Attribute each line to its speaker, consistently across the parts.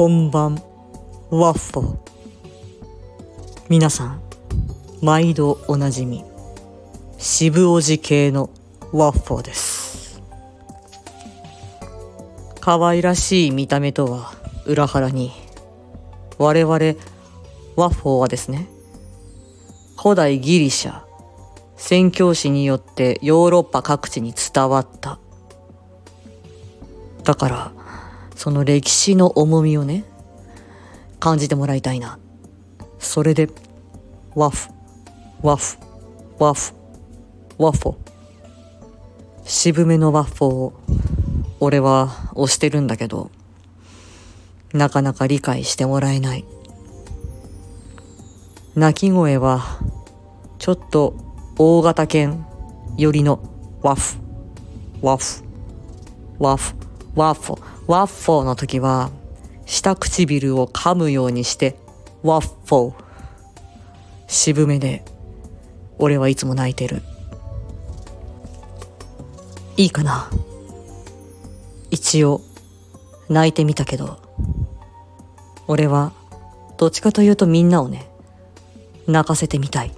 Speaker 1: こんばんワッフォ皆さん毎度おなじみ渋おじ系のワッフォです。可愛らしい見た目とは裏腹に我々ワッフォーはですね古代ギリシャ宣教師によってヨーロッパ各地に伝わった。だからその歴史の重みをね感じてもらいたいな。それでワフワフワフワッフォ渋めのワッフォを俺は推してるんだけどなかなか理解してもらえない。鳴き声はちょっと大型犬よりのワッフワッフワフ。ワッフォワッフォの時は下唇を噛むようにしてワッフォ渋めで俺はいつも泣いてる。いいかな？一応泣いてみたけど俺はどっちかというとみんなをね泣かせてみたい。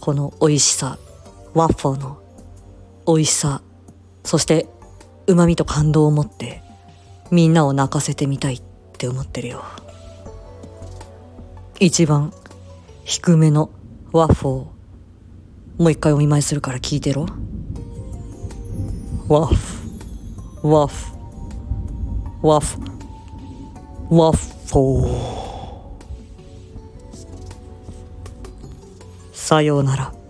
Speaker 1: この美味しさ。ワッフォーの美味しさ。そして旨味と感動を持ってみんなを泣かせてみたいって思ってるよ。一番低めのワッフォー。もう一回お見舞いするから聞いてろ。ワッフワッフワッフワッフォー。さようなら。